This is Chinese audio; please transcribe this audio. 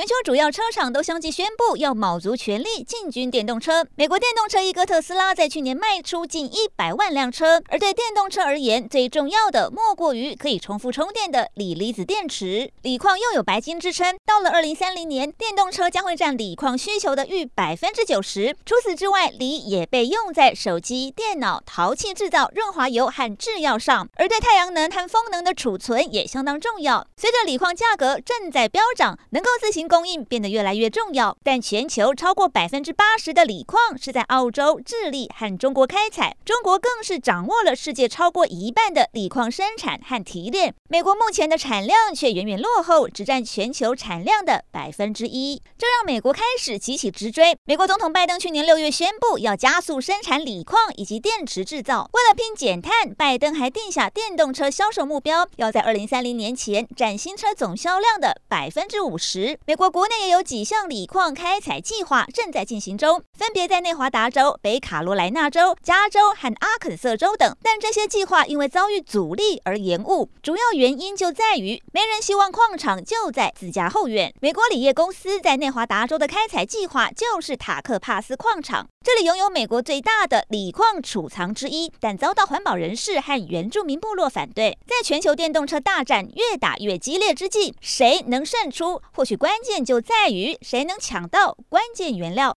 全球主要车厂都相继宣布要卯足全力进军电动车。美国电动车一哥特斯拉在去年卖出近一百万辆车，而对电动车而言，最重要的莫过于可以重复充电的锂离子电池。锂矿又有白金之称，到了二零三零年，电动车将会占锂矿需求的逾百分之九十。除此之外，锂也被用在手机、电脑、陶器制造、润滑油和制药上，而对太阳能和风能的储存也相当重要。随着锂矿价格正在飙涨，能够自行供应变得越来越重要，但全球超过百分之八十的锂矿是在澳洲、智利和中国开采，中国更是掌握了世界超过一半的锂矿生产和提炼。美国目前的产量却远远落后，只占全球产量的百分之一，这让美国开始急起直追。美国总统拜登去年六月宣布要加速生产锂矿以及电池制造，为了拼减碳，拜登还定下电动车销售目标，要在二零三零年前占新车总销量的百分之五十。美国国内也有几项锂矿开采计划正在进行中，分别在内华达州、北卡罗来纳州、加州和阿肯色州等。但这些计划因为遭遇阻力而延误，主要原因就在于没人希望矿场就在自家后院。美国锂业公司在内华达州的开采计划就是塔克帕斯矿场，这里拥有美国最大的锂矿储藏之一，但遭到环保人士和原住民部落反对。在全球电动车大战越打越激烈之际，谁能胜出？或许关关键就在于谁能抢到关键原料。